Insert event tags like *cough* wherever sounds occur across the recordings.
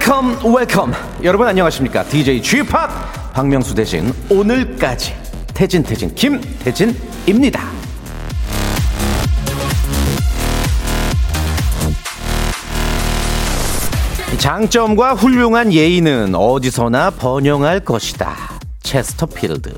Welcome welcome 여러분 안녕하십니까? DJ g p 박명수 대신 오늘까지 태진 태진 김태진입니다. 장점과 훌륭한 예의는 어디서나 번영할 것이다. 체스터필드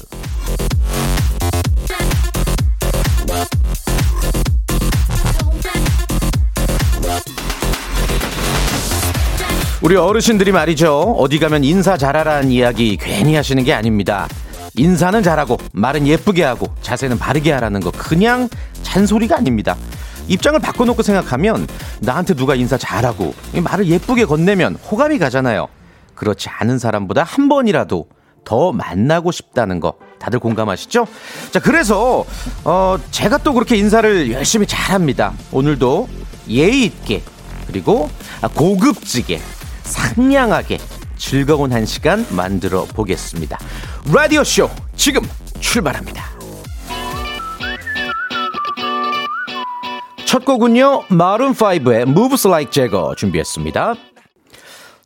우리 어르신들이 말이죠. 어디 가면 인사 잘하라는 이야기 괜히 하시는 게 아닙니다. 인사는 잘하고 말은 예쁘게 하고 자세는 바르게 하라는 거 그냥 잔소리가 아닙니다. 입장을 바꿔놓고 생각하면 나한테 누가 인사 잘하고 말을 예쁘게 건네면 호감이 가잖아요. 그렇지 않은 사람보다 한 번이라도 더 만나고 싶다는 거 다들 공감하시죠? 자 그래서 어 제가 또 그렇게 인사를 열심히 잘합니다. 오늘도 예의 있게 그리고 고급지게 상냥하게 즐거운 한 시간 만들어 보겠습니다. 라디오 쇼 지금 출발합니다. 첫 곡은요 마룬 5의 Moves Like Jagger 준비했습니다.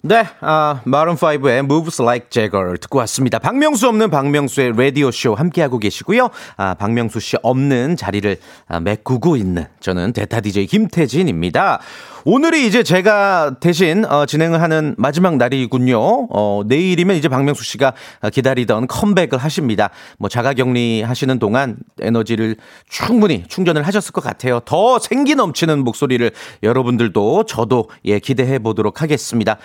네, 아, 마룬5의 Moves Like Jagger 듣고 왔습니다. 박명수 없는 박명수의 라디오쇼 함께하고 계시고요. 아, 박명수 씨 없는 자리를 아, 메꾸고 있는 저는 대타 DJ 김태진입니다. 오늘이 이제 제가 대신 어, 진행을 하는 마지막 날이군요. 어, 내일이면 이제 박명수 씨가 기다리던 컴백을 하십니다. 뭐 자가 격리 하시는 동안 에너지를 충분히 충전을 하셨을 것 같아요. 더 생기 넘치는 목소리를 여러분들도 저도 예, 기대해 보도록 하겠습니다.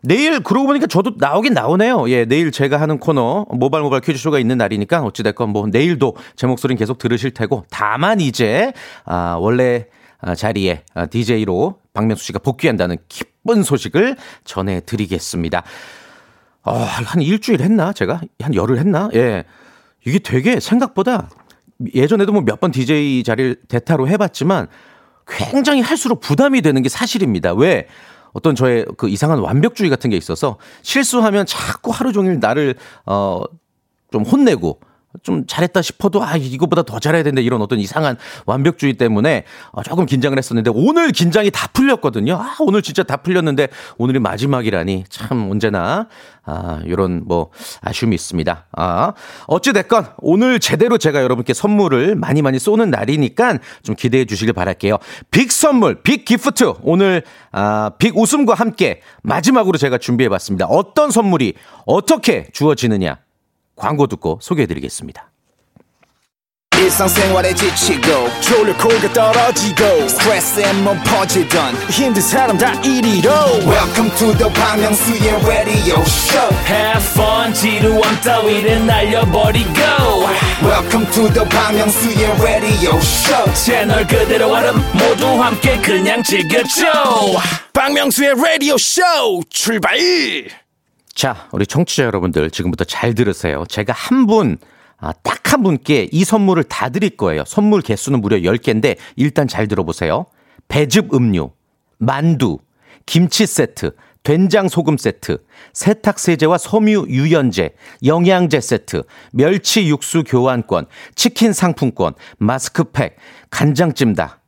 내일 그러고 보니까 저도 나오긴 나오네요. 예, 내일 제가 하는 코너 모발 모발 퀴즈쇼가 있는 날이니까 어찌 됐건 뭐 내일도 제 목소리는 계속 들으실 테고 다만 이제 아, 원래 아, 자리에 아, DJ로 박명수 씨가 복귀한다는 기쁜 소식을 전해드리겠습니다. 어, 한 일주일 했나 제가 한 열흘 했나? 예, 이게 되게 생각보다 예전에도 뭐 몇 번 DJ 자리를 대타로 해봤지만 굉장히 할수록 부담이 되는 게 사실입니다. 왜? 어떤 저의 그 이상한 완벽주의 같은 게 있어서 실수하면 자꾸 하루 종일 나를 어 좀 혼내고 좀 잘했다 싶어도 아 이거보다 더 잘해야 된다 이런 어떤 이상한 완벽주의 때문에 어, 조금 긴장을 했었는데 오늘 긴장이 다 풀렸거든요. 아 오늘 진짜 다 풀렸는데 오늘이 마지막이라니 참 언제나 아 이런 뭐 아쉬움이 있습니다. 아 어찌 됐건 오늘 제대로 제가 여러분께 선물을 많이 많이 쏘는 날이니까 좀 기대해 주시길 바랄게요. 빅 선물, 빅 기프트 오늘 아빅 웃음과 함께 마지막으로 제가 준비해 봤습니다. 어떤 선물이 어떻게 주어지느냐 광고 듣고 소개해 드리겠습니다. 일상생활에 지치고, 졸려 코가 떨어지고, 스트레스에 몸 퍼지던, 힘든 사람 다 이리로. welcome to the Bang Myung-soo's radio show Have fun, 지루함 따위를 날려버리고. welcome to the Bang Myung-soo's radio show 채널 그대로 얼음 모두 함께 그냥 즐겨줘. 박명수의 라디오 쇼 출발. 자, 우리 청취자 여러분들 지금부터 잘 들으세요. 제가 한 분, 아, 딱 한 분께 이 선물을 다 드릴 거예요. 선물 개수는 무려 10개인데 일단 잘 들어보세요. 배즙 음료, 만두, 김치 세트, 된장 소금 세트, 세탁 세제와 섬유 유연제, 영양제 세트, 멸치 육수 교환권, 치킨 상품권, 마스크팩, 간장 찜닭,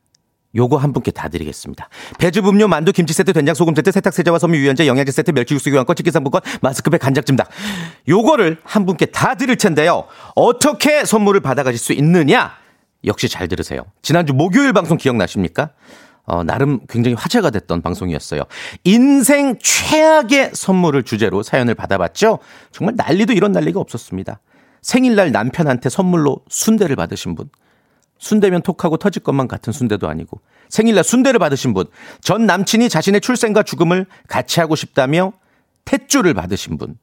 요거 한 분께 다 드리겠습니다. 배즙 음료, 만두, 김치 세트, 된장 소금 세트, 세탁 세제와 섬유 유연제, 영양제 세트, 멸치 육수 교환권, 치킨 상품권, 마스크팩, 간장찜닭. 요거를 한 분께 다 드릴 텐데요. 어떻게 선물을 받아가실 수 있느냐? 역시 잘 들으세요. 지난주 목요일 방송 기억나십니까? 어, 나름 굉장히 화제가 됐던 방송이었어요. 인생 최악의 선물을 주제로 사연을 받아봤죠? 정말 난리도 이런 난리가 없었습니다. 생일날 남편한테 선물로 순대를 받으신 분. 순대면 톡하고 터질 것만 같은 순대도 아니고 생일날 순대를 받으신 분, 전 남친이 자신의 출생과 죽음을 같이 하고 싶다며 탯줄을 받으신 분,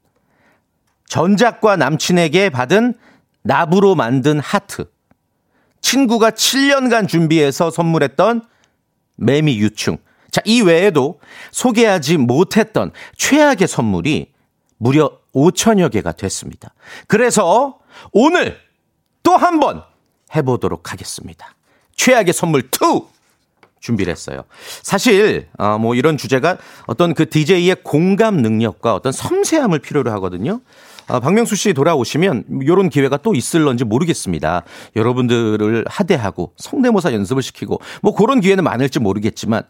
전작과 남친에게 받은 나부로 만든 하트, 친구가 7년간 준비해서 선물했던 매미 유충. 자, 이 외에도 소개하지 못했던 최악의 선물이 무려 5천여 개가 됐습니다. 그래서 오늘 또 한 번 해보도록 하겠습니다. 최악의 선물 2 준비를 했어요. 사실 어, 뭐 이런 주제가 어떤 그 DJ의 공감 능력과 어떤 섬세함을 필요로 하거든요. 아, 박명수 씨 돌아오시면 이런 기회가 또 있을런지 모르겠습니다. 여러분들을 하대하고 성대모사 연습을 시키고 뭐 그런 기회는 많을지 모르겠지만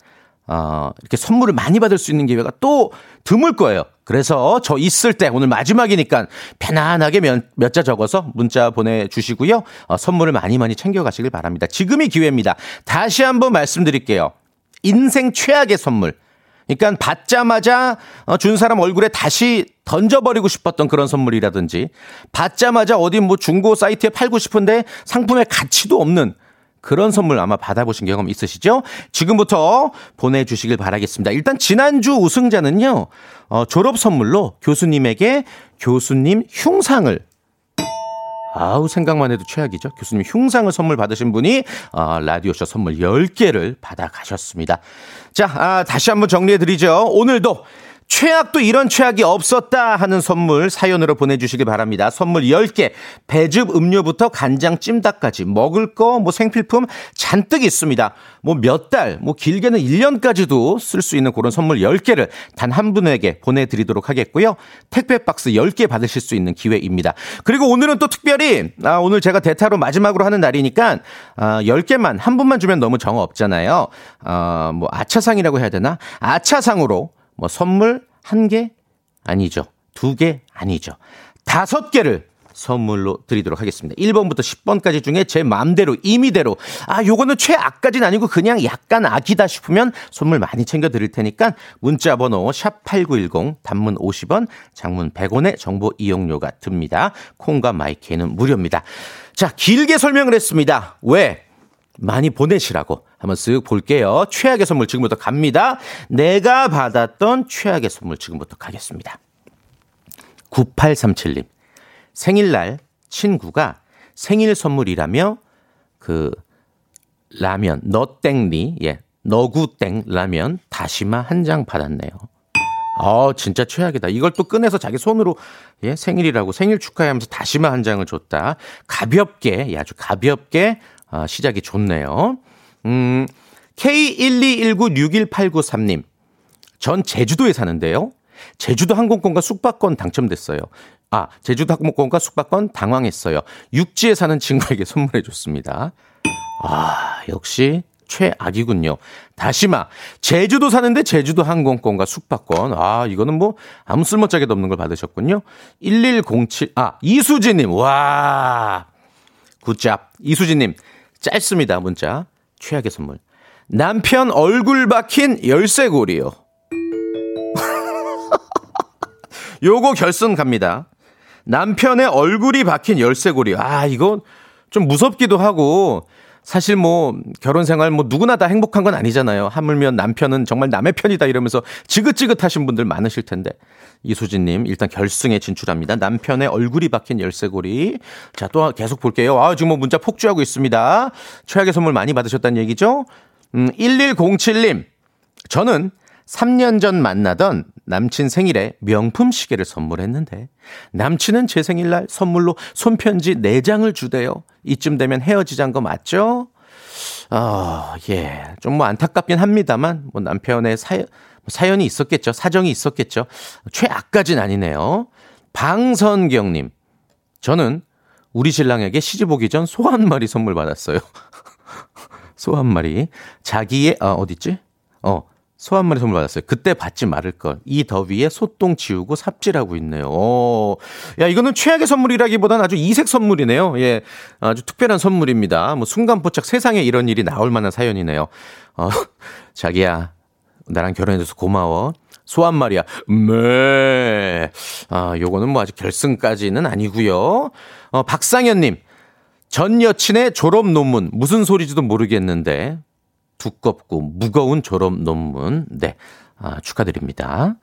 어, 이렇게 선물을 많이 받을 수 있는 기회가 또 드물 거예요. 그래서 저 있을 때 오늘 마지막이니까 편안하게 몇 자 적어서 문자 보내주시고요. 어, 선물을 많이 많이 챙겨가시길 바랍니다. 지금이 기회입니다. 다시 한번 말씀드릴게요. 인생 최악의 선물. 그러니까 받자마자 어, 준 사람 얼굴에 다시 던져버리고 싶었던 그런 선물이라든지 받자마자 어디 뭐 중고 사이트에 팔고 싶은데 상품의 가치도 없는 그런 선물 아마 받아보신 경험 있으시죠? 지금부터 보내주시길 바라겠습니다. 일단 지난주 우승자는요, 어, 졸업 선물로 교수님에게 교수님 흉상을 아우 생각만 해도 최악이죠. 교수님 흉상을 선물 받으신 분이 어, 라디오쇼 선물 10개를 받아 가셨습니다. 자, 아, 다시 한번 정리해 드리죠. 오늘도 최악도 이런 최악이 없었다 하는 선물 사연으로 보내주시기 바랍니다. 선물 10개, 배즙 음료부터 간장 찜닭까지 먹을 거, 뭐 생필품 잔뜩 있습니다. 뭐 몇 달, 뭐 길게는 1년까지도 쓸 수 있는 그런 선물 10개를 단 한 분에게 보내드리도록 하겠고요. 택배 박스 10개 받으실 수 있는 기회입니다. 그리고 오늘은 또 특별히, 아, 오늘 제가 대타로 마지막으로 하는 날이니까, 아, 10개만, 한 분만 주면 너무 정어 없잖아요. 아, 뭐 아차상이라고 해야 되나? 아차상으로 뭐 선물 한 개 아니죠. 두 개 아니죠. 다섯 개를 선물로 드리도록 하겠습니다. 1번부터 10번까지 중에 제 마음대로, 임의대로, 아, 요거는 최악까지는 아니고 그냥 약간 악이다 싶으면 선물 많이 챙겨 드릴 테니까 문자 번호 샵8910 단문 50원, 장문 100원의 정보 이용료가 듭니다. 콩과 마이크는 무료입니다. 자, 길게 설명을 했습니다. 왜? 많이 보내시라고 한번 쓱 볼게요. 최악의 선물 지금부터 갑니다. 내가 받았던 최악의 선물 지금부터 가겠습니다. 9837님. 생일날 친구가 생일 선물이라며 그 라면 너땡리 예 너구땡 라면 다시마 한 장 받았네요. 아 진짜 최악이다. 이걸 또 꺼내서 자기 손으로 예 생일이라고 생일 축하하면서 다시마 한 장을 줬다. 가볍게 예, 아주 가볍게 아, 시작이 좋네요. 음, K121961893님. 전 제주도에 사는데요. 제주도 항공권과 숙박권 당첨됐어요. 아, 제주도 항공권과 숙박권 당황했어요. 육지에 사는 친구에게 *laughs* 선물해 줬습니다. 아, 역시 최악이군요. 다시마. 제주도 사는데 제주도 항공권과 숙박권. 아, 이거는 뭐 아무 쓸모짝에도 없는 걸 받으셨군요. 1107, 아, 이수진 님. 와. 굿잡. 이수진 님. 짧습니다, 문자. 최악의 선물. 남편 얼굴 박힌 열쇠고리요. *laughs* 요거 결승 갑니다. 남편의 얼굴이 박힌 열쇠고리. 아, 이거 좀 무섭기도 하고, 사실 뭐 결혼 생활 뭐 누구나 다 행복한 건 아니잖아요. 하물며 남편은 정말 남의 편이다 이러면서 지긋지긋하신 분들 많으실 텐데. 이수진님 일단 결승에 진출합니다. 남편의 얼굴이 박힌 열쇠고리. 자, 또 계속 볼게요. 아, 지금 뭐 문자 폭주하고 있습니다. 최악의 선물 많이 받으셨다는 얘기죠? 음, 1107님. 저는 3년 전 만나던 남친 생일에 명품 시계를 선물했는데 남친은 제 생일날 선물로 손편지 4장을 주대요. 이쯤 되면 헤어지자는 거 맞죠? 아, 예. 좀 뭐 안타깝긴 합니다만 뭐 남편의 사연 사연이 있었겠죠. 사정이 있었겠죠. 최악까진 아니네요. 방선경 님. 저는 우리 신랑에게 시집 오기 전 소 한 마리 선물 받았어요. *laughs* 소 한 마리. 자기의, 아, 어딨지? 어, 소한 마리 선물 받았어요. 그때 받지 말을 걸. 이 더위에 소똥 지우고 삽질하고 있네요. 오. 야, 이거는 최악의 선물이라기보다는 아주 이색 선물이네요. 예. 아주 특별한 선물입니다. 뭐 순간 포착 세상에 이런 일이 나올 만한 사연이네요. 어, *laughs* 자기야, 나랑 결혼해줘서 고마워. 소 한 마리야. 네. 아, 요거는 뭐 아직 결승까지는 아니고요. 어, 박상현 님. 전 여친의 졸업 논문. 무슨 소리지도 모르겠는데. 두껍고 무거운 졸업 논문. 네. 아, 축하드립니다.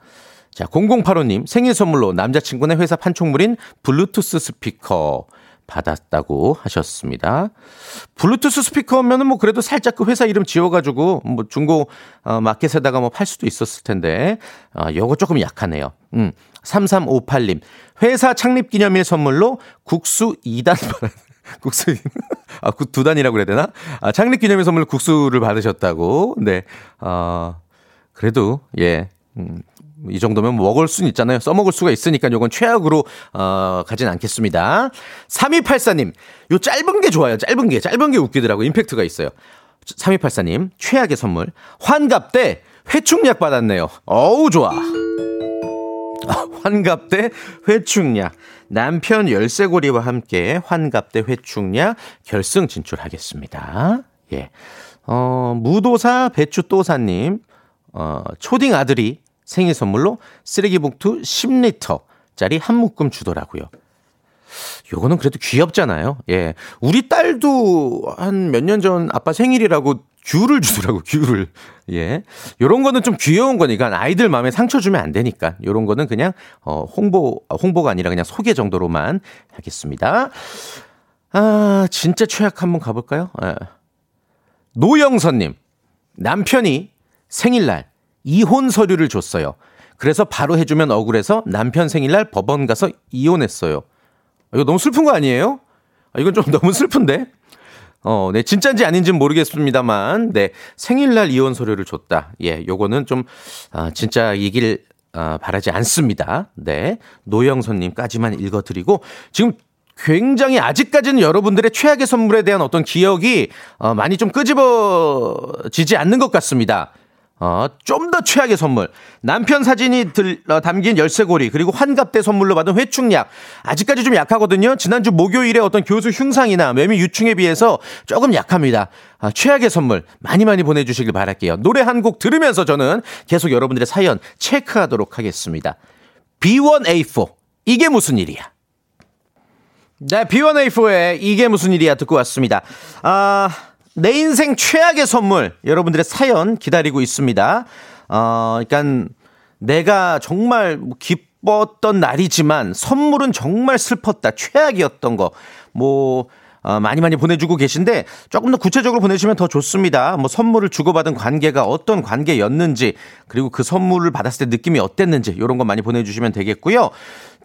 자, 0085님. 생일 선물로 남자친구네 회사 판촉물인 블루투스 스피커. 받았다고 하셨습니다. 블루투스 스피커면은 뭐 그래도 살짝 그 회사 이름 지워가지고 뭐 중고 어, 마켓에다가 뭐 팔 수도 있었을 텐데, 아, 요거 조금 약하네요. 음, 3358님. 회사 창립 기념일 선물로 국수 2단 받았, *laughs* 국수, 아, 그두 단이라고 그래야 되나? 아, 창립 기념일 선물 국수를 받으셨다고. 네. 어, 그래도, 예. 음, 이 정도면 뭐 먹을 수는 있잖아요. 써먹을 수가 있으니까 요건 최악으로, 어, 가진 않겠습니다. 3284님, 요 짧은 게 좋아요. 짧은 게. 짧은 게 웃기더라고. 임팩트가 있어요. 3284님, 최악의 선물. 환갑 때 회충약 받았네요. 어우, 좋아. 환갑 때 회충약. 남편 열쇠고리와 함께 환갑 때 회충약 결승 진출하겠습니다. 예. 어, 무도사 배추또사님, 어, 초딩 아들이 생일 선물로 쓰레기 봉투 10리터 짜리 한 묶음 주더라고요. 요거는 그래도 귀엽잖아요. 예. 우리 딸도 한 몇 년 전 아빠 생일이라고 귤을 주더라고, 귤을. 예. 요런 거는 좀 귀여운 거니까 아이들 마음에 상처 주면 안 되니까. 요런 거는 그냥, 어, 홍보, 홍보가 아니라 그냥 소개 정도로만 하겠습니다. 아, 진짜 최악 한번 가 볼까요? 예. 노영선 님. 남편이 생일날 이혼 서류를 줬어요. 그래서 바로 해 주면 억울해서 남편 생일날 법원 가서 이혼했어요. 이거 너무 슬픈 거 아니에요? 아, 이건 좀 너무 슬픈데? 어, 네, 진짜인지 아닌지는 모르겠습니다만, 네, 생일날 이혼 서류를 줬다. 예, 요거는 좀, 아, 진짜 이길, 아, 바라지 않습니다. 네, 노영선님까지만 읽어드리고, 지금 굉장히 아직까지는 여러분들의 최악의 선물에 대한 어떤 기억이, 어, 많이 좀 끄집어지지 않는 것 같습니다. 어, 좀 더 최악의 선물. 남편 사진이 들, 어, 담긴 열쇠고리, 그리고 환갑 때 선물로 받은 회충약. 아직까지 좀 약하거든요. 지난주 목요일에 어떤 교수 흉상이나 매미 유충에 비해서 조금 약합니다. 아, 최악의 선물 많이 많이 보내주시길 바랄게요. 노래 한 곡 들으면서 저는 계속 여러분들의 사연 체크하도록 하겠습니다. B1A4. 이게 무슨 일이야? 네, B1A4의 이게 무슨 일이야 듣고 왔습니다. 아, 내 인생 최악의 선물 여러분들의 사연 기다리고 있습니다. 어, 그러니까 내가 정말 뭐 기뻤던 날이지만 선물은 정말 슬펐다. 최악이었던 거. 뭐 어, 많이 많이 보내주고 계신데 조금 더 구체적으로 보내주시면 더 좋습니다. 뭐 선물을 주고받은 관계가 어떤 관계였는지 그리고 그 선물을 받았을 때 느낌이 어땠는지 이런 거 많이 보내주시면 되겠고요.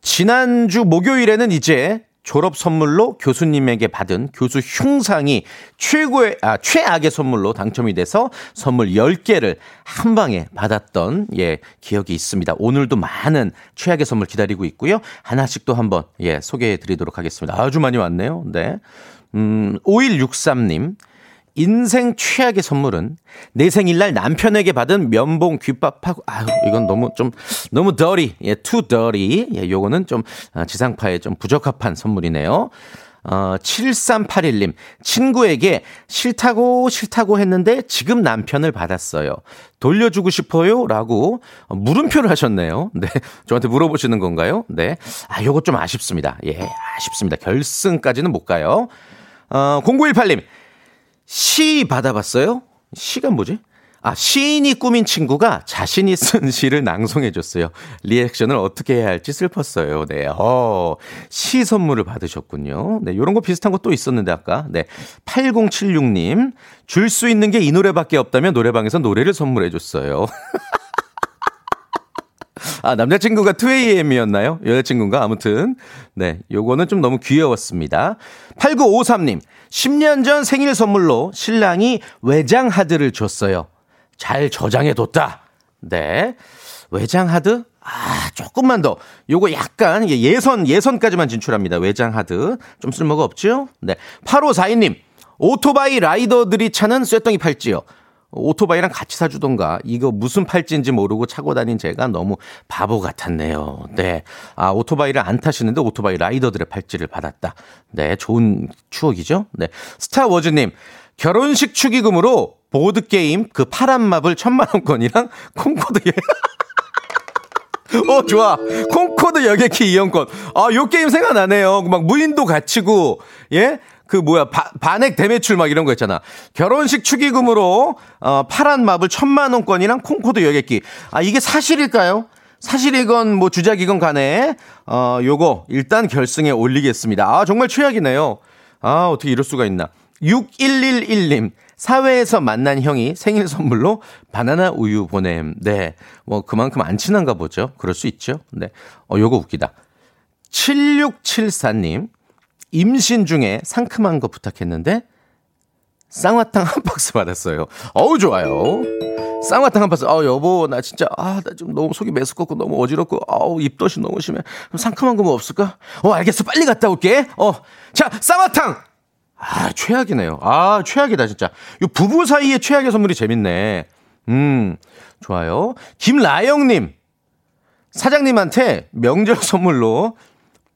지난주 목요일에는 이제 졸업 선물로 교수님에게 받은 교수 흉상이 최고의, 아, 최악의 선물로 당첨이 돼서 선물 10개를 한 방에 받았던, 예, 기억이 있습니다. 오늘도 많은 최악의 선물 기다리고 있고요. 하나씩 또 한번, 예, 소개해 드리도록 하겠습니다. 아주 많이 왔네요. 네. 음, 5163님. 인생 최악의 선물은 내 생일날 남편에게 받은 면봉 귀밥하고 아유 이건 너무 좀 너무 더리 예투 더리 예 요거는 좀 아, 지상파에 좀 부적합한 선물이네요. 어 7381님 친구에게 싫다고 싫다고 했는데 지금 남편을 받았어요. 돌려주고 싶어요라고 물음표를 하셨네요. *laughs* 네. 저한테 물어보시는 건가요? 네. 아 요거 좀 아쉽습니다. 예, 아쉽습니다. 결승까지는 못 가요. 어 0918님 시 받아봤어요? 시가 뭐지? 아, 시인이 꾸민 친구가 자신이 쓴 시를 낭송해줬어요. 리액션을 어떻게 해야 할지 슬펐어요. 네. 어, 시 선물을 받으셨군요. 네. 요런 거 비슷한 거 또 있었는데, 아까. 네. 8076님, 줄 수 있는 게 이 노래밖에 없다면 노래방에서 노래를 선물해줬어요. *laughs* 아, 남자친구가 2AM이었나요? 여자친구인가? 아무튼. 네. 요거는 좀 너무 귀여웠습니다. 8953님, 10년 전 생일 선물로 신랑이 외장 하드를 줬어요. 잘 저장해 뒀다. 네. 외장 하드? 아, 조금만 더. 요거 약간 예선, 예선까지만 진출합니다. 외장 하드. 좀 쓸모가 없죠? 네. 8542님, 오토바이 라이더들이 차는 쇠덩이 팔찌요. 오토바이랑 같이 사주던가 이거 무슨 팔찌인지 모르고 차고 다닌 제가 너무 바보 같았네요. 네. 아, 오토바이를 안 타시는데 오토바이 라이더들의 팔찌를 받았다. 네. 좋은 추억이죠? 네. 스타워즈님, 결혼식 축의금으로 보드게임 그 파란 마블 천만원권이랑 콩코드 예. *laughs* 어, 좋아. 콩코드 여객기 이용권. 아, 요 게임 생각나네요. 막 무인도 갇히고, 예? 그 뭐야 바, 반액 대매출 막 이런 거 있잖아. 결혼식 축의금으로 어, 파란 마블 천만 원권이랑 콩코드 여객기. 아 이게 사실일까요? 사실이건 뭐 주작이건 간에 어 요거 일단 결승에 올리겠습니다. 아 정말 최악이네요. 아 어떻게 이럴 수가 있나. 6111님 사회에서 만난 형이 생일 선물로 바나나 우유 보냄. 네. 뭐 그만큼 안 친한가 보죠. 그럴 수 있죠. 네. 어 요거 웃기다. 7674님 임신 중에 상큼한 거 부탁했는데 쌍화탕 한 박스 받았어요. 어우 좋아요. 쌍화탕 한 박스. 아 여보 나 진짜 아 나 좀 너무 속이 메스껍고 너무 어지럽고 아우 입덧이 너무 심해. 그럼 상큼한 거 뭐 없을까? 어 알겠어 빨리 갔다 올게. 어자 쌍화탕. 아 최악이네요. 아 최악이다 진짜. 이 부부 사이의 최악의 선물이 재밌네. 음 좋아요. 김라영님 사장님한테 명절 선물로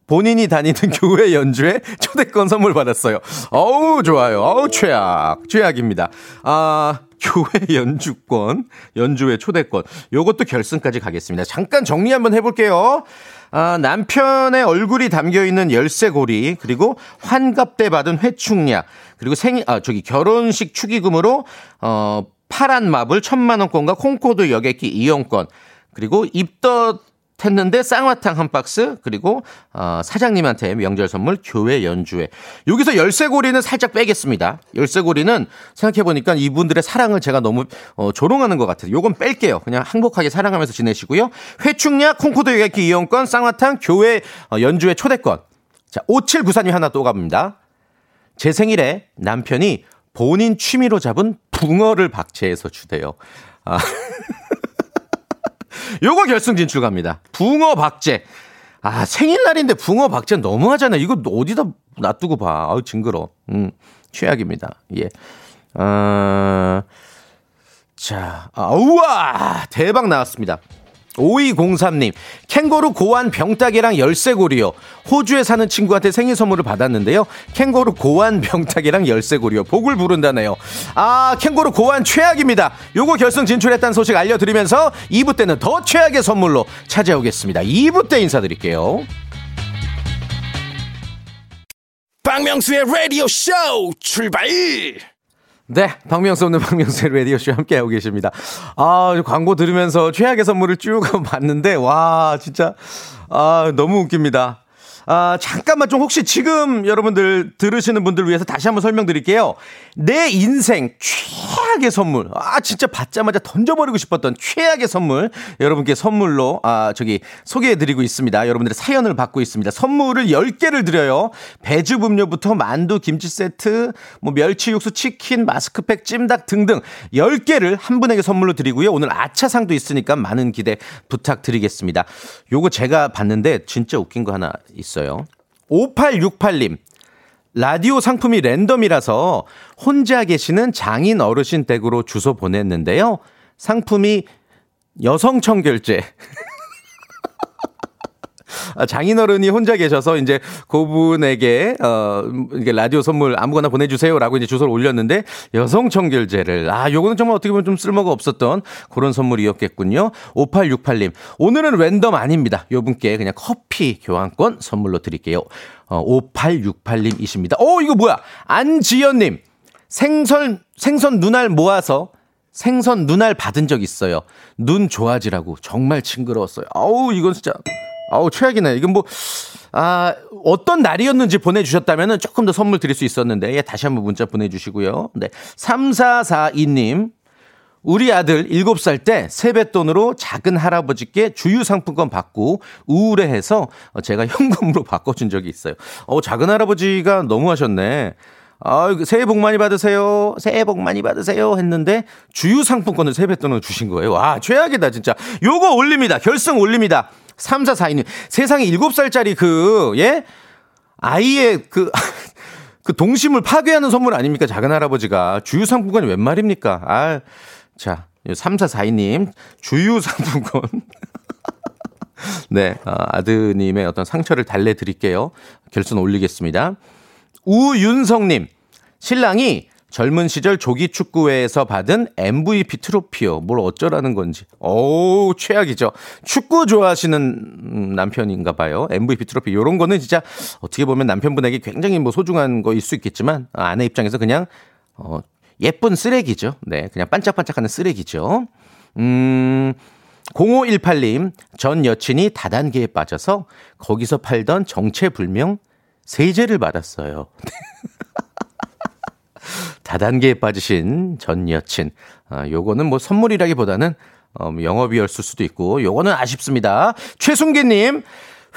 본인이 다니는 *laughs* 교회 연주에 초대권 선물 받았어요. 어우, 좋아요. 어우, 최악. 최악입니다. 아, 교회 *laughs* 연주권, 연주회 초대권. 요것도 결승까지 가겠습니다. 잠깐 정리 한번 해볼게요. 아, 남편의 얼굴이 담겨 있는 열쇠고리, 그리고 환갑 때 받은 회충약, 그리고 생일, 아, 저기 결혼식 축의금으로, 어, 파란 마블 천만원권과 콩코드 여객기 이용권, 그리고 입덧 했는데 쌍화탕 한 박스 그리고 어, 사장님한테 명절 선물 교회 연주회. 여기서 열쇠고리는 살짝 빼겠습니다. 열쇠고리는 생각해 보니까 이분들의 사랑을 제가 너무 어, 조롱하는 것 같아요 요건 뺄게요. 그냥 행복하게 사랑하면서 지내시고요. 회충약 콩코드 여객기 이용권 쌍화탕 교회 어, 연주회 초대권. 자 5794님 하나 또 갑니다. 제 생일에 남편이 본인 취미로 잡은 붕어를 박제해서 주대요. 아 *laughs* *laughs* 요거 결승 진출 갑니다. 붕어 박제. 아, 생일날인데 붕어 박제 너무 하잖아요. 이거 어디다 놔두고 봐. 아우, 징그러. 음, 최악입니다. 예. 어, 자, 아, 우와! 대박 나왔습니다. 5203님, 캥거루 고안 병따개랑 열쇠고리요. 호주에 사는 친구한테 생일 선물을 받았는데요. 캥거루 고안 병따개랑 열쇠고리요. 복을 부른다네요. 아, 캥거루 고안 최악입니다. 요거 결승 진출했다는 소식 알려드리면서 2부 때는 더 최악의 선물로 찾아오겠습니다. 2부 때 인사드릴게요. 박명수의 라디오 쇼 출발! 네, 박명수 없는 박명수의 라디오쇼 함께하고 계십니다. 아, 광고 들으면서 최악의 선물을 쭉 *laughs* 봤는데, 와, 진짜, 아, 너무 웃깁니다. 아, 잠깐만 좀 혹시 지금 여러분들 들으시는 분들 위해서 다시 한번 설명드릴게요. 내 인생 최악의 선물. 아, 진짜 받자마자 던져버리고 싶었던 최악의 선물. 여러분께 선물로, 아, 저기 소개해드리고 있습니다. 여러분들의 사연을 받고 있습니다. 선물을 10개를 드려요. 배즙 음료부터 만두, 김치 세트, 뭐 멸치 육수, 치킨, 마스크팩, 찜닭 등등 10개를 한 분에게 선물로 드리고요. 오늘 아차상도 있으니까 많은 기대 부탁드리겠습니다. 요거 제가 봤는데 진짜 웃긴 거 하나 있어요. 있어요. 5868님. 라디오 상품이 랜덤이라서 혼자 계시는 장인 어르신 댁으로 주소 보냈는데요. 상품이 여성 청결제. *laughs* 아, 장인어른이 혼자 계셔서 이제 그분에게 어 이게 라디오 선물 아무거나 보내주세요라고 이제 주소를 올렸는데 여성 청결제를 아 요거는 정말 어떻게 보면 좀 쓸모가 없었던 그런 선물이었겠군요. 5868님 오늘은 랜덤 아닙니다. 요 분께 그냥 커피 교환권 선물로 드릴게요. 어 5868님이십니다. 어 이거 뭐야 안지연님 생선 생선 눈알 모아서 생선 눈알 받은 적 있어요. 눈 좋아지라고 정말 징그러웠어요. 아우 이건 진짜 아우, 최악이네. 이건 뭐, 아, 어떤 날이었는지 보내주셨다면 조금 더 선물 드릴 수 있었는데, 예, 다시 한번 문자 보내주시고요. 네. 3442님. 우리 아들 7살 때 세뱃돈으로 작은 할아버지께 주유상품권 받고 우울해해서 제가 *laughs* 현금으로 바꿔준 적이 있어요. 어, 작은 할아버지가 너무 하셨네. 아, 새해 복 많이 받으세요. 새해 복 많이 받으세요. 했는데 주유상품권을 세뱃돈으로 주신 거예요. 와, 최악이다, 진짜. 요거 올립니다. 결승 올립니다. 3442님. 세상에 7살짜리 그, 예? 아이의 그, *laughs* 그 동심을 파괴하는 선물 아닙니까? 작은 할아버지가. 주유 상품권이 웬 말입니까? 아, 자, 3442님. 주유 상품권. *laughs* 네, 어, 아드님의 어떤 상처를 달래드릴게요. 결선 올리겠습니다. 우윤성님. 신랑이 젊은 시절 조기 축구회에서 받은 MVP 트로피요. 뭘 어쩌라는 건지. 오, 최악이죠. 축구 좋아하시는 남편인가 봐요. MVP 트로피. 요런 거는 진짜 어떻게 보면 남편분에게 굉장히 뭐 소중한 거일 수 있겠지만 아내 입장에서 그냥 어 예쁜 쓰레기죠. 네, 그냥 반짝반짝하는 쓰레기죠. 음. 0518님, 전 여친이 다단계에 빠져서 거기서 팔던 정체불명 세제를 받았어요. *laughs* 다단계에 빠지신 전 여친. 아, 요거는 뭐 선물이라기보다는 어, 뭐 영업이었을 수도 있고, 요거는 아쉽습니다. 최순기 님,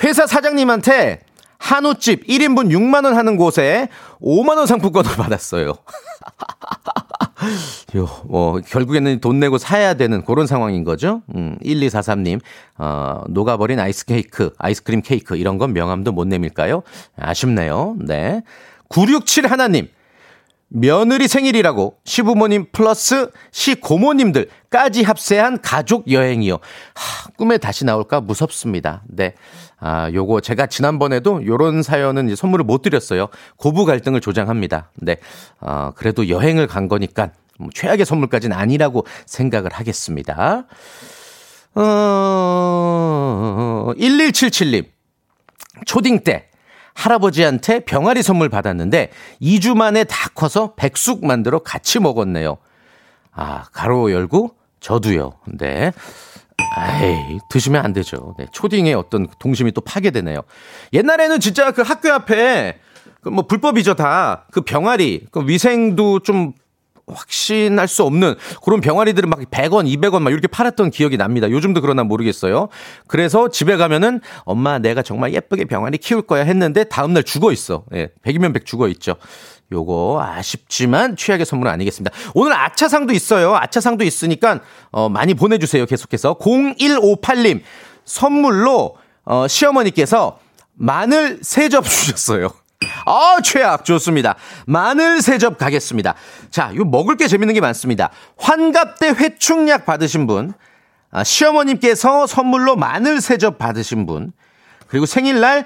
회사 사장님한테 한우집 1인분 6만 원 하는 곳에 5만 원 상품권을 *laughs* 받았어요. *laughs* 요, 뭐, 결국에는 돈 내고 사야 되는 그런 상황인 거죠. 음, 1243님, 어, 녹아버린 아이스 케이크, 아이스크림 케이크, 이런 건 명함도 못 내밀까요? 아쉽네요. 네. 967 하나님, 며느리 생일이라고 시부모님 플러스 시고모님들까지 합세한 가족 여행이요. 하, 꿈에 다시 나올까 무섭습니다. 네. 아, 요거 제가 지난번에도 요런 사연은 이제 선물을 못 드렸어요. 고부 갈등을 조장합니다. 네. 어, 그래도 여행을 간 거니까 뭐 최악의 선물까지는 아니라고 생각을 하겠습니다. 어, 1177님. 초딩 때 할아버지한테 병아리 선물 받았는데 2주 만에 다 커서 백숙 만들어 같이 먹었네요. 아, 가로 열고 저도요. 네. 에이, 드시면 안 되죠. 네, 초딩의 어떤 동심이 또 파괴되네요. 옛날에는 진짜 그 학교 앞에 그 뭐 불법이죠 다. 그 병아리, 그 위생도 좀 확신할 수 없는 그런 병아리들은 막 100원, 200원 막 이렇게 팔았던 기억이 납니다. 요즘도 그러나 모르겠어요. 그래서 집에 가면은 엄마 내가 정말 예쁘게 병아리 키울 거야 했는데 다음날 죽어 있어. 예, 100이면 100 죽어 있죠. 요거 아쉽지만 최악의 선물은 아니겠습니다. 오늘 아차상도 있어요. 아차상도 있으니까 어, 많이 보내 주세요. 계속해서 0158님 선물로 어, 시어머니께서 마늘 세 접 *laughs* 주셨어요. 아, 최악. 좋습니다. 마늘 세접 가겠습니다. 자, 이거 먹을 게 재밌는 게 많습니다. 환갑 때 회충약 받으신 분, 아, 시어머님께서 선물로 마늘 세접 받으신 분, 그리고 생일날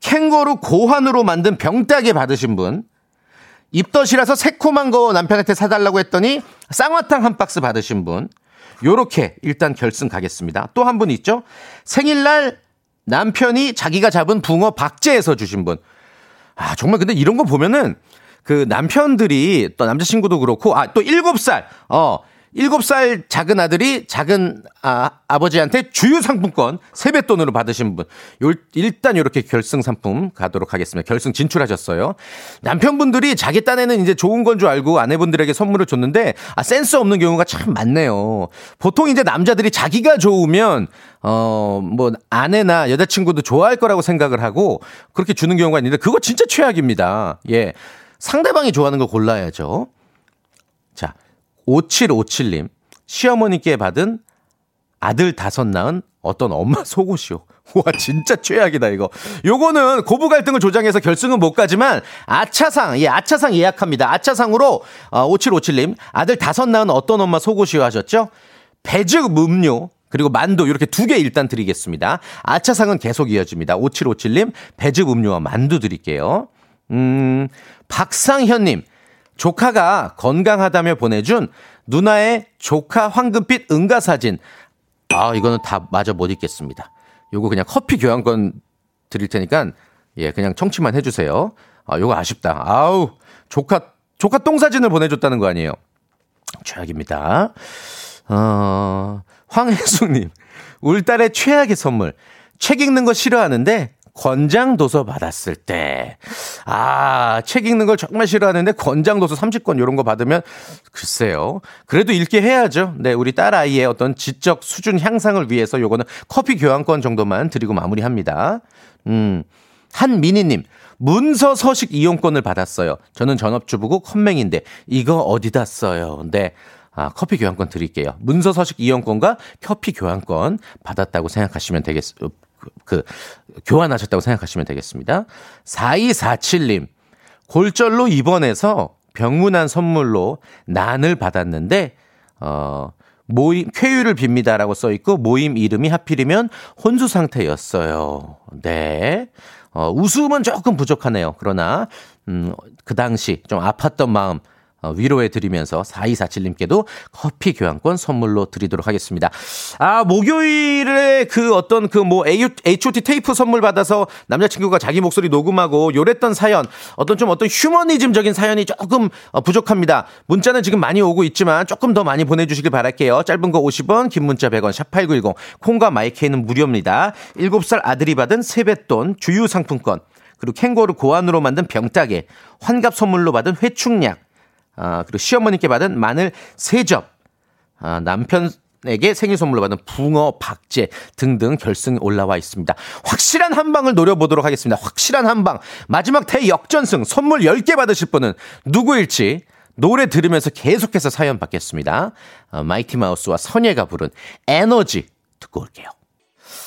캥거루 고환으로 만든 병따개 받으신 분, 입덧이라서 새콤한 거 남편한테 사달라고 했더니 쌍화탕 한 박스 받으신 분, 요렇게 일단 결승 가겠습니다. 또 한 분 있죠? 생일날 남편이 자기가 잡은 붕어 박제해서 주신 분. 아, 정말 근데 이런 거 보면은 그 남편들이 또 남자친구도 그렇고, 아, 또 7살, 어, 7살 작은 아들이 작은 아, 아버지한테 주유 상품권 세뱃돈으로 받으신 분. 요, 일단 이렇게 결승 상품 가도록 하겠습니다. 결승 진출하셨어요. 남편분들이 자기 딴에는 이제 좋은 건 줄 알고 아내분들에게 선물을 줬는데 아, 센스 없는 경우가 참 많네요. 보통 이제 남자들이 자기가 좋으면 어, 뭐 아내나 여자친구도 좋아할 거라고 생각을 하고 그렇게 주는 경우가 있는데 그거 진짜 최악입니다. 예. 상대방이 좋아하는 걸 골라야죠. 자, 5757님, 시어머니께 받은 아들 다섯 낳은 어떤 엄마 속옷이요. *laughs* 와, 진짜 최악이다, 이거. 요거는 고부 갈등을 조장해서 결승은 못 가지만, 아차상, 예, 아차상 예약합니다. 아차상으로, 어, 5757님, 아들 다섯 낳은 어떤 엄마 속옷이요 하셨죠? 배즙 음료, 그리고 만두, 이렇게 두 개 일단 드리겠습니다. 아차상은 계속 이어집니다. 5757님, 배즙 음료와 만두 드릴게요. 음, 박상현님, 조카가 건강하다며 보내준 누나의 조카 황금빛 응가 사진. 아, 이거는 다 마저 못 읽겠습니다. 요거 그냥 커피 교환권 드릴 테니까, 예, 그냥 청취만 해주세요. 아, 요거 아쉽다. 아우, 조카, 조카 똥 사진을 보내줬다는 거 아니에요? 최악입니다. 어, 황혜숙님, 울 딸의 최악의 선물. 책 읽는 거 싫어하는데 권장 도서 받았을 때. 아, 책 읽는 걸 정말 싫어하는데 권장 도서 30권 이런 거 받으면 글쎄요. 그래도 읽게 해야죠. 네, 우리 딸 아이의 어떤 지적 수준 향상을 위해서 요거는 커피 교환권 정도만 드리고 마무리합니다. 음. 한미니 님. 문서 서식 이용권을 받았어요. 저는 전업주부고 컴맹인데 이거 어디다 써요? 네. 아, 커피 교환권 드릴게요. 문서 서식 이용권과 커피 교환권 받았다고 생각하시면 되겠, 그, 그, 교환하셨다고 생각하시면 되겠습니다. 4247님, 골절로 입원해서 병문안 선물로 난을 받았는데, 어, 모임, 쾌유를 빕니다라고 써 있고, 모임 이름이 하필이면 혼수 상태였어요. 네. 어, 웃음은 조금 부족하네요. 그러나, 음, 그 당시 좀 아팠던 마음, 어, 위로해 드리면서 4247님께도 커피 교환권 선물로 드리도록 하겠습니다. 아, 목요일에 그 어떤 그 뭐 HOT 테이프 선물 받아서 남자친구가 자기 목소리 녹음하고 요랬던 사연, 어떤 좀 어떤 휴머니즘적인 사연이 조금 어, 부족합니다. 문자는 지금 많이 오고 있지만 조금 더 많이 보내주시길 바랄게요. 짧은 거 50원, 긴 문자 100원, 샵8910, 콩과 마이케이는 무료입니다. 7살 아들이 받은 세뱃돈, 주유 상품권, 그리고 캥거루 고안으로 만든 병따개, 환갑 선물로 받은 회충약, 아, 그리고 시어머니께 받은 마늘 3접, 아, 남편, 에게 생일 선물로 받은 붕어, 박제 등등 결승 올라와 있습니다. 확실한 한 방을 노려보도록 하겠습니다. 확실한 한 방. 마지막 대역전승 선물 10개 받으실 분은 누구일지 노래 들으면서 계속해서 사연 받겠습니다. 어, 마이티 마우스와 선예가 부른 에너지 듣고 올게요.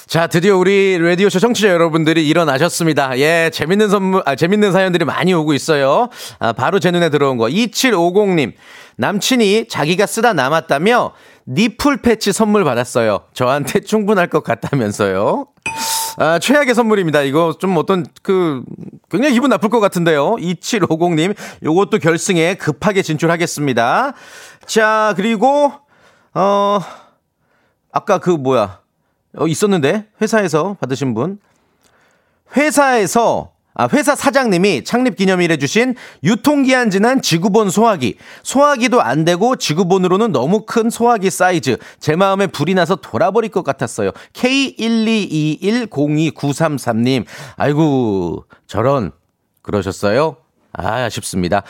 자, 드디어 우리 라디오쇼 청취자 여러분들이 일어나셨습니다. 예, 재밌는 선물, 아, 재밌는 사연들이 많이 오고 있어요. 아, 바로 제 눈에 들어온 거. 2750님. 남친이 자기가 쓰다 남았다며 니풀 패치 선물 받았어요. 저한테 충분할 것 같다면서요. 아, 최악의 선물입니다. 이거 좀 어떤 그 굉장히 기분 나쁠 것 같은데요. 2750님, 요것도 결승에 급하게 진출하겠습니다. 자, 그리고 어 아까 그 뭐야? 어 있었는데 회사에서 받으신 분. 회사에서 아, 회사 사장님이 창립 기념일에 주신 유통기한 지난 지구본 소화기. 소화기도 안 되고 지구본으로는 너무 큰 소화기 사이즈. 제 마음에 불이 나서 돌아버릴 것 같았어요. K122102933님. 아이고, 저런. 그러셨어요? 아, 아쉽습니다.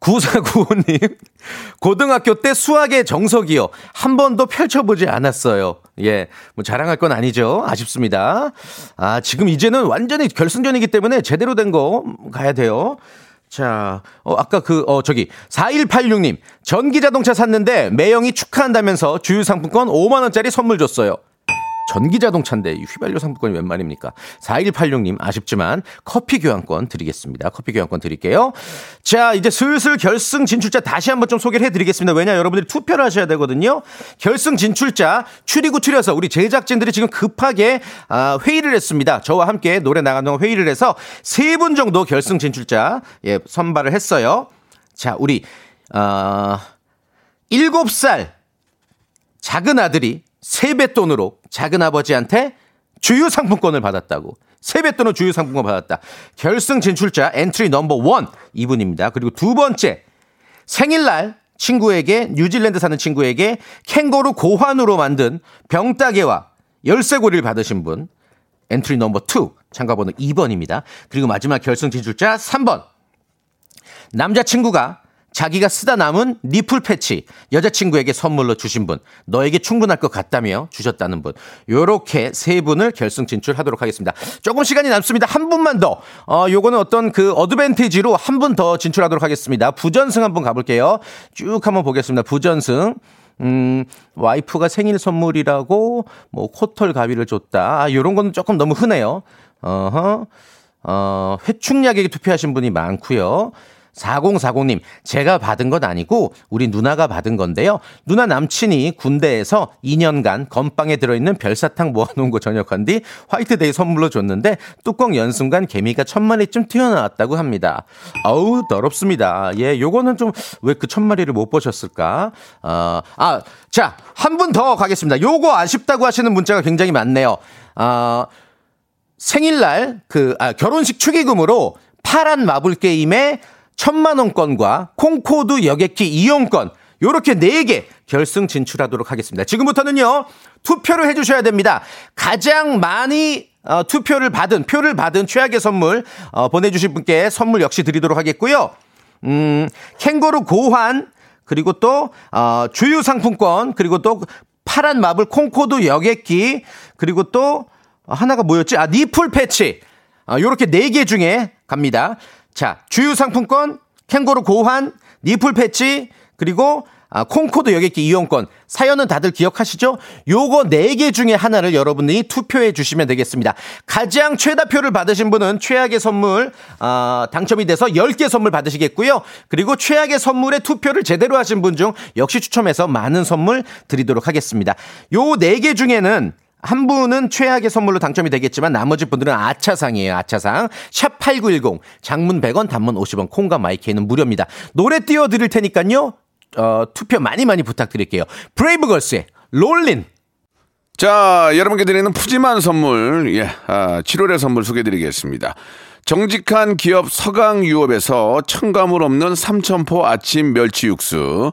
9495님. *laughs* 고등학교 때 수학의 정석이요. 한 번도 펼쳐보지 않았어요. 예. 뭐 자랑할 건 아니죠. 아쉽습니다. 아, 지금 이제는 완전히 결승전이기 때문에 제대로 된 거 가야 돼요. 자, 어, 아까 그, 어, 저기, 4186님. 전기 자동차 샀는데 매형이 축하한다면서 주유상품권 5만원짜리 선물 줬어요. 전기 자동차인데 휘발유 상품권이 웬 말입니까? 4186님 아쉽지만 커피 교환권 드리겠습니다. 커피 교환권 드릴게요. 자, 이제 슬슬 결승 진출자 다시 한번 좀 소개를 해드리겠습니다. 왜냐 여러분들이 투표를 하셔야 되거든요. 결승 진출자 추리고 추려서 우리 제작진들이 지금 급하게 아, 회의를 했습니다. 저와 함께 노래 나가는 동안 회의를 해서 세 분 정도 결승 진출자 예, 선발을 했어요. 자, 우리 어, 7살 작은 아들이 세뱃돈으로 작은 아버지한테 주유 상품권을 받았다고. 세뱃돈으로 주유 상품권 받았다. 결승 진출자 entry number one 이분입니다. 그리고 두 번째 생일날 친구에게 뉴질랜드 사는 친구에게 캥거루 고환으로 만든 병따개와 열쇠고리를 받으신 분 entry number two 참가번호 2번입니다. 그리고 마지막 결승 진출자 3번 남자친구가 자기가 쓰다 남은 nipple patch 여자친구에게 선물로 주신 분 너에게 충분할 것 같다며 주셨다는 분 요렇게 세 분을 결승 진출하도록 하겠습니다. 조금 시간이 남습니다. 한 분만 더 어, 요거는 어떤 그 어드밴티지로 한 분 더 진출하도록 하겠습니다. 부전승 한번 가볼게요. 쭉 한번 보겠습니다. 부전승 음, 와이프가 생일 선물이라고 뭐 코털 가위를 줬다. 아, 요런 거는 조금 너무 흔해요. 어허. 어, 회충약에게 투표하신 분이 많고요. 4040님, 제가 받은 건 아니고 우리 누나가 받은 건데요. 누나 남친이 군대에서 2년간 건빵에 들어있는 별사탕 모아놓은 거 저녁한 뒤 화이트데이 선물로 줬는데 뚜껑 연 순간 개미가 천 마리쯤 튀어나왔다고 합니다. 아우, 더럽습니다. 예, 요거는 좀 왜 그 천 마리를 못 보셨을까? 어, 아, 자, 한 분 더 가겠습니다. 요거 아쉽다고 하시는 문자가 굉장히 많네요. 아, 생일날 그, 아, 결혼식 축의금으로 파란 마블 게임에 천만 원권과 콩코드 여객기 이용권 요렇게 4개 결승 진출하도록 하겠습니다. 지금부터는요. 투표를 해 주셔야 됩니다. 가장 많이 어, 투표를 받은 표를 받은 최악의 선물 어, 보내 주실 분께 선물 역시 드리도록 하겠고요. 음, 캥거루 고환 그리고 또 어, 주유 상품권 그리고 또 파란 마블 콩코드 여객기 그리고 또 하나가 뭐였지? 아, nipple patch. 아, 요렇게 4개 중에 갑니다. 자, 주유 상품권, 캥거루 고환, nipple patch, 그리고 아, 콩코드 여객기 이용권. 사연은 다들 기억하시죠? 요거 4개 중에 하나를 여러분들이 투표해 주시면 되겠습니다. 가장 최다 표를 받으신 분은 최악의 선물, 어, 당첨이 돼서 10개 선물 받으시겠고요. 그리고 최악의 선물에 투표를 제대로 하신 분 중 역시 추첨해서 많은 선물 드리도록 하겠습니다. 요 4개 중에는 한 분은 최악의 선물로 당첨이 되겠지만 나머지 분들은 아차상이에요. 아차상. 샵 8910 장문 100원 단문 50원 콩과 마이크는 무료입니다. 노래 띄워 드릴 테니까요. 어, 투표 많이 많이 부탁드릴게요. 브레이브걸스의 롤린 자, 여러분께 드리는 푸짐한 선물, 예, 아, 7월의 선물 소개드리겠습니다. 정직한 기업 서강유업에서 첨가물 없는 삼천포 아침 멸치 육수,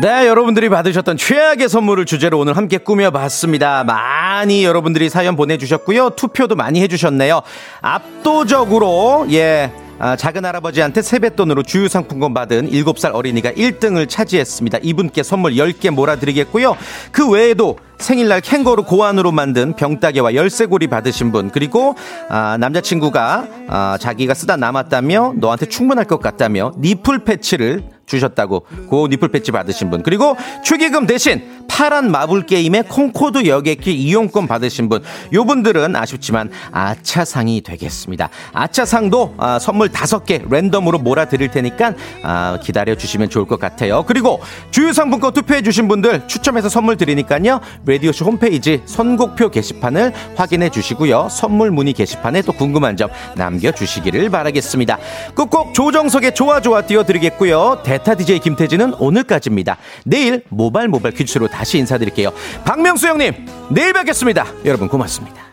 네, 여러분들이 받으셨던 최악의 선물을 주제로 오늘 함께 꾸며봤습니다. 많이 여러분들이 사연 보내주셨고요. 투표도 많이 해주셨네요. 압도적으로, 예, 아, 작은 할아버지한테 세뱃돈으로 주유 상품권 받은 7살 어린이가 1등을 차지했습니다. 이분께 선물 10개 몰아드리겠고요. 그 외에도 생일날 캥거루 고안으로 만든 병따개와 열쇠고리 받으신 분 그리고 아, 남자친구가 아, 자기가 쓰다 남았다며 너한테 충분할 것 같다며 니플 패치를 주셨다고 고 니플 패치 받으신 분. 그리고 축의금 대신 파란 마블 게임의 콩코드 여객기 이용권 받으신 분. 요분들은 아쉽지만 아차상이 되겠습니다. 아차상도 아, 선물 다섯 개 랜덤으로 몰아드릴 테니까 아, 기다려 주시면 좋을 것 같아요. 그리고 주유상품권 투표해 주신 분들 추첨해서 선물 드리니까요 라디오쇼 홈페이지 선곡표 게시판을 확인해 주시고요 선물 문의 게시판에 또 궁금한 점 남겨주시기를 바라겠습니다 끝곡 조정석의 좋아 좋아 띄워드리겠고요 베타 DJ 김태진은 오늘까지입니다. 내일 모발 모발 퀴즈로 다시 인사드릴게요. 박명수 형님, 내일 뵙겠습니다. 여러분 고맙습니다.